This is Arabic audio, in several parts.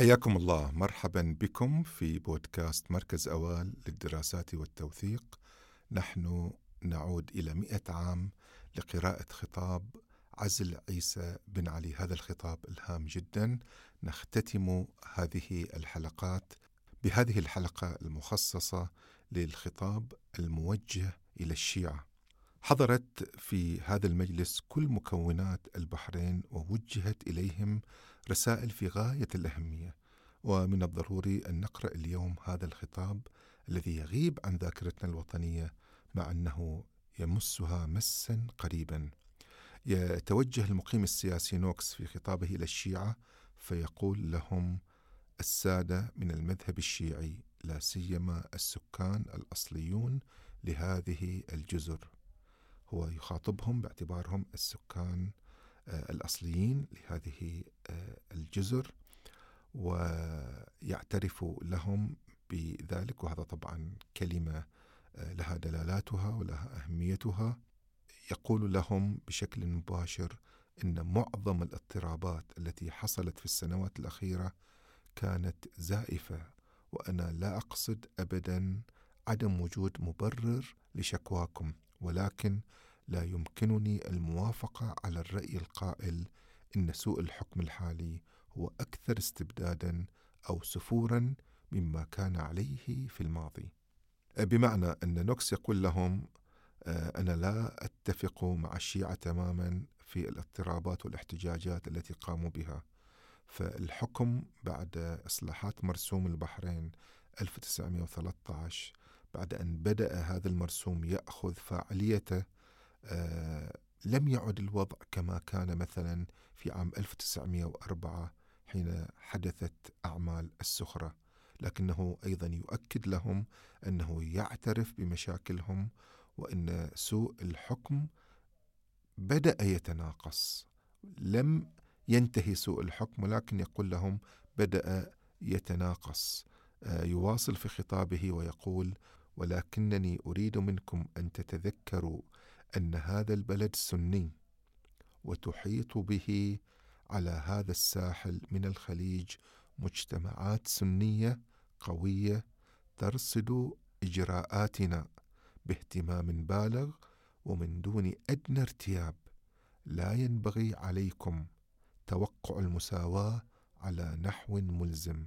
حياكم الله. مرحبا بكم في بودكاست مركز أوال للدراسات والتوثيق. نحن نعود إلى مئة عام لقراءة خطاب عزل عيسى بن علي. هذا الخطاب إلهام جدا. نختتم هذه الحلقات بهذه الحلقة المخصصة للخطاب الموجه إلى الشيعة. حضرت في هذا المجلس كل مكونات البحرين ووجهت إليهم رسائل في غاية الأهمية. ومن الضروري أن نقرأ اليوم هذا الخطاب الذي يغيب عن ذاكرتنا الوطنية مع أنه يمسها مسا قريبا. يتوجه المقيم السياسي نوكس في خطابه إلى الشيعة فيقول لهم السادة من المذهب الشيعي لا سيما السكان الأصليون لهذه الجزر. هو يخاطبهم باعتبارهم السكان آه، الأصليين لهذه آه، الجزر ويعترف لهم بذلك وهذا طبعا كلمة آه، لها دلالاتها ولها أهميتها. يقول لهم بشكل مباشر إن معظم الاضطرابات التي حصلت في السنوات الأخيرة كانت زائفة وأنا لا أقصد ابدا عدم وجود مبرر لشكواكم. ولكن لا يمكنني الموافقة على الرأي القائل إن سوء الحكم الحالي هو أكثر استبدادا أو سفورا مما كان عليه في الماضي. بمعنى أن نوكس يقول لهم آه، أنا لا أتفق مع الشيعة تماما في الاضطرابات والاحتجاجات التي قاموا بها. فالحكم بعد إصلاحات مرسوم البحرين 1913 بعد أن بدأ هذا المرسوم يأخذ فاعليته آه، لم يعد الوضع كما كان مثلا في عام 1904 حين حدثت أعمال السخرة. لكنه أيضا يؤكد لهم أنه يعترف بمشاكلهم وأن سوء الحكم بدأ يتناقص. لم ينتهي سوء الحكم ولكن يقول لهم بدأ يتناقص. آه، يواصل في خطابه ويقول ولكنني أريد منكم أن تتذكروا أن هذا البلد سني وتحيط به على هذا الساحل من الخليج مجتمعات سنية قوية ترصد إجراءاتنا باهتمام بالغ ومن دون أدنى ارتياب. لا ينبغي عليكم توقع المساواة على نحو ملزم.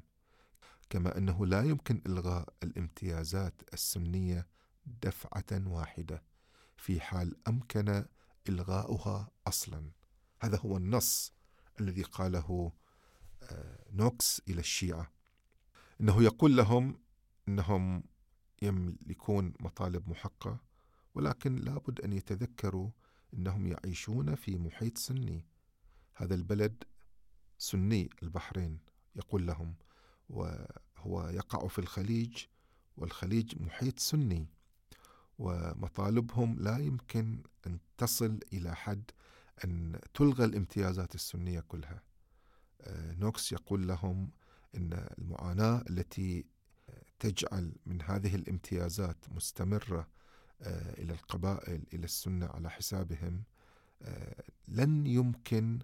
كما أنه لا يمكن إلغاء الامتيازات السنيه دفعة واحدة في حال أمكن إلغاؤها أصلا. هذا هو النص الذي قاله آه، نوكس إلى الشيعة. إنه يقول لهم إنهم يملكون مطالب محقة ولكن لابد أن يتذكروا إنهم يعيشون في محيط سني. هذا البلد سني البحرين يقول لهم. وهو يقع في الخليج والخليج محيط سني ومطالبهم لا يمكن أن تصل إلى حد أن تلغى الامتيازات السنية كلها. آه، نوكس يقول لهم إن المعاناة التي تجعل من هذه الامتيازات مستمرة آه، إلى القبائل إلى السنة على حسابهم آه، لن يمكن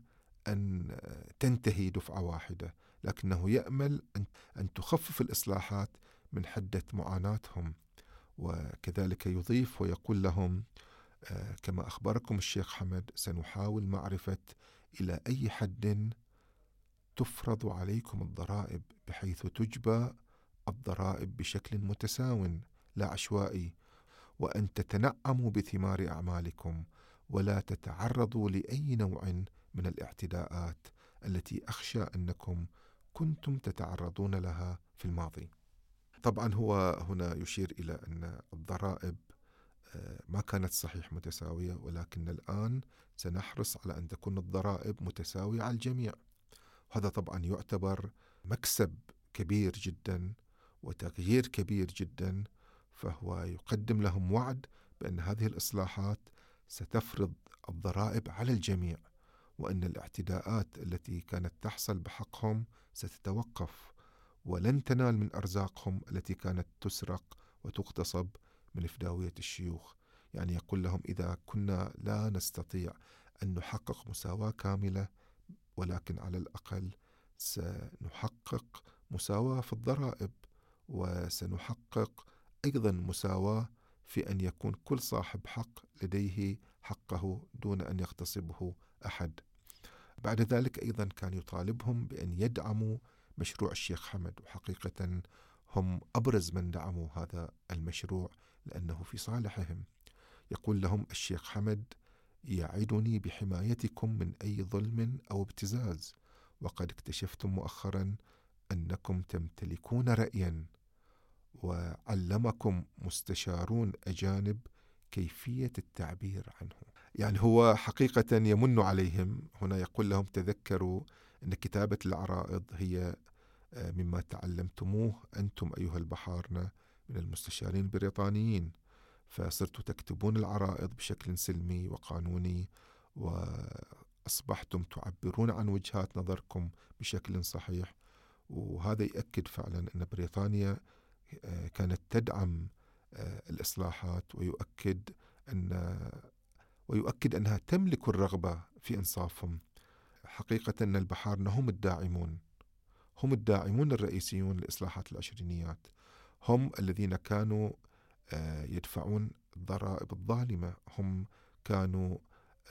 أن تنتهي دفعة واحدة، لكنه يأمل ان تخفف الإصلاحات من حدة معاناتهم وكذلك يضيف ويقول لهم آه، كما أخبركم الشيخ حمد سنحاول معرفة إلى أي حد تفرض عليكم الضرائب بحيث تجبى الضرائب بشكل متساو لا عشوائي وأن تتنعموا بثمار أعمالكم ولا تتعرضوا لأي نوع من الاعتداءات التي أخشى أنكم كنتم تتعرضون لها في الماضي. طبعا هو هنا يشير إلى أن الضرائب آه، ما كانت صحيح متساوية ولكن الآن سنحرص على أن تكون الضرائب متساوية على الجميع. وهذا طبعا يعتبر مكسب كبير جدا وتغيير كبير جدا فهو يقدم لهم وعد بأن هذه الإصلاحات ستفرض الضرائب على الجميع وأن الاعتداءات التي كانت تحصل بحقهم ستتوقف ولن تنال من أرزاقهم التي كانت تسرق وتغتصب من فداوية الشيوخ. يعني يقول لهم إذا كنا لا نستطيع أن نحقق مساواة كاملة ولكن على الأقل سنحقق مساواة في الضرائب وسنحقق أيضا مساواة في أن يكون كل صاحب حق لديه حقه دون أن يغتصبه أحد. بعد ذلك أيضا كان يطالبهم بأن يدعموا مشروع الشيخ حمد وحقيقة هم أبرز من دعموا هذا المشروع لأنه في صالحهم. يقول لهم الشيخ حمد يعدني بحمايتكم من أي ظلم أو ابتزاز وقد اكتشفتم مؤخرا أنكم تمتلكون رأيا وعلمكم مستشارون أجانب كيفية التعبير عنه. يعني هو حقيقة يمن عليهم. هنا يقول لهم تذكروا أن كتابة العرائض هي آه، مما تعلمتموه أنتم أيها البحارنة من المستشارين البريطانيين. فصرتوا تكتبون العرائض بشكل سلمي وقانوني وأصبحتم تعبرون عن وجهات نظركم بشكل صحيح. وهذا يأكد فعلا أن بريطانيا آه، كانت تدعم الإصلاحات ويؤكد أن ويؤكد أنها تملك الرغبة في إنصافهم. حقيقة أن البحارنة هم الداعمون. هم الداعمون الرئيسيون لإصلاحات العشرينيات. هم الذين كانوا آه، يدفعون الضرائب الظالمة. هم كانوا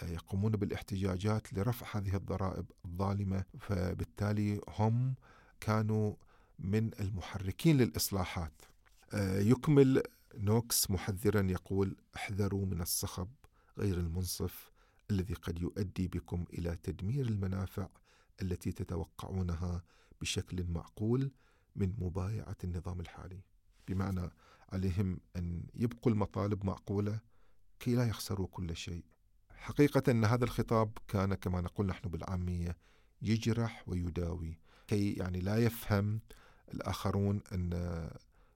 آه، يقومون بالاحتجاجات لرفع هذه الضرائب الظالمة. فبالتالي هم كانوا من المحركين للإصلاحات. آه، يكمل نوكس محذرا يقول احذروا من الصخب غير المنصف الذي قد يؤدي بكم إلى تدمير المنافع التي تتوقعونها بشكل معقول من مبايعة النظام الحالي. بمعنى عليهم أن يبقوا المطالب معقولة كي لا يخسروا كل شيء. حقيقة أن هذا الخطاب كان كما نقول نحن بالعامية يجرح ويداوي كي يعني لا يفهم الآخرون أن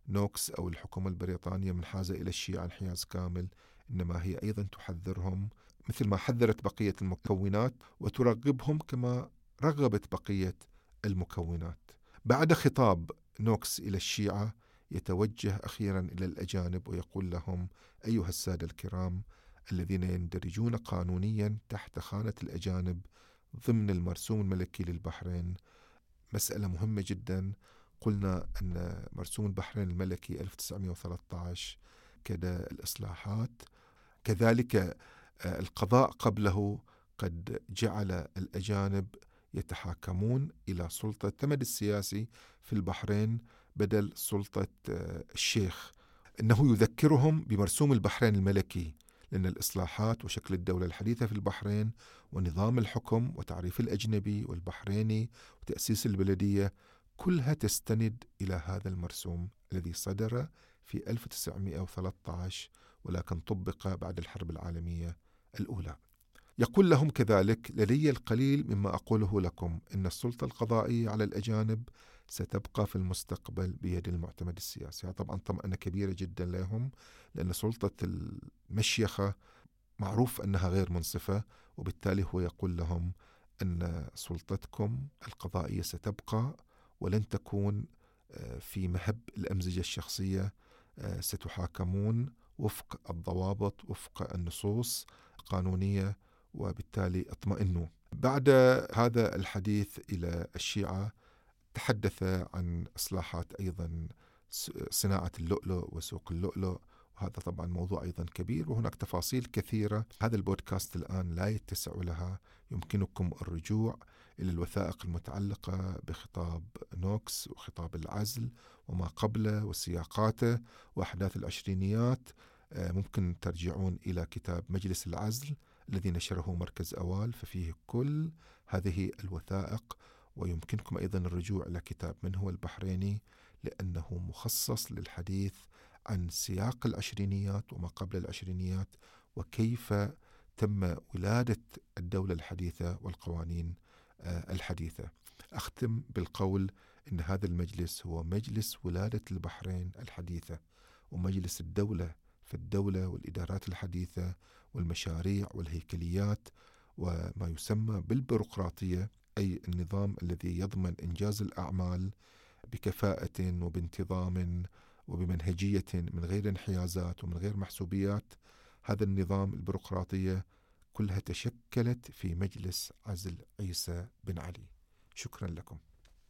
نوكس أو الحكومة البريطانية منحازه إلى الشيعه انحياز كامل إنما هي أيضا تحذرهم مثل ما حذرت بقية المكونات وترغبهم كما رغبت بقية المكونات. بعد خطاب نوكس إلى الشيعة يتوجه أخيرا إلى الأجانب ويقول لهم أيها السادة الكرام الذين يندرجون قانونيا تحت خانة الأجانب ضمن المرسوم الملكي للبحرين مسألة مهمة جدا قلنا أن مرسوم البحرين الملكي 1913 كذا الإصلاحات. كذلك آه، القضاء قبله قد جعل الأجانب يتحاكمون إلى سلطة التمد السياسي في البحرين بدل سلطة آه، الشيخ. إنه يذكرهم بمرسوم البحرين الملكي لأن الإصلاحات وشكل الدولة الحديثة في البحرين ونظام الحكم وتعريف الأجنبي والبحريني وتأسيس البلدية كلها تستند إلى هذا المرسوم الذي صدر في 1913 ولكن طبق بعد الحرب العالمية الأولى. يقول لهم كذلك: لدي القليل مما أقوله لكم إن السلطة القضائية على الأجانب ستبقى في المستقبل بيد المعتمد السياسي، هذا طبعا طمأنة كبيرة جدا لهم لأن سلطة المشيخة معروف أنها غير منصفة وبالتالي هو يقول لهم أن سلطتكم القضائية ستبقى ولن تكون آه، في مهب الأمزجة الشخصية آه، ستحاكمون وفق الضوابط وفق النصوص القانونية وبالتالي اطمئنوا. بعد هذا الحديث إلى الشيعة تحدث عن إصلاحات أيضا صناعة اللؤلؤ وسوق اللؤلؤ. وهذا طبعا موضوع أيضا كبير وهناك تفاصيل كثيرة. هذا البودكاست الآن لا يتسع لها يمكنكم الرجوع إلى الوثائق المتعلقة بخطاب نوكس وخطاب العزل وما قبله وسياقاته وأحداث العشرينيات. آه، ممكن ترجعون إلى كتاب مجلس العزل الذي نشره مركز أوال ففيه كل هذه الوثائق. ويمكنكم أيضا الرجوع إلى كتاب من هو البحريني لأنه مخصص للحديث عن سياق العشرينيات وما قبل العشرينيات وكيف تم ولادة الدولة الحديثة والقوانين آه، الحديثة. أختم بالقول أن هذا المجلس هو مجلس ولادة البحرين الحديثة ومجلس الدولة في الدولة والإدارات الحديثة والمشاريع والهيكليات وما يسمى بالبيروقراطية أي النظام الذي يضمن إنجاز الأعمال بكفاءة وبانتظام وبمنهجية من غير انحيازات ومن غير محسوبيات هذا النظام البيروقراطية كلها تشكلت في مجلس عزل عيسى بن علي. شكرا لكم.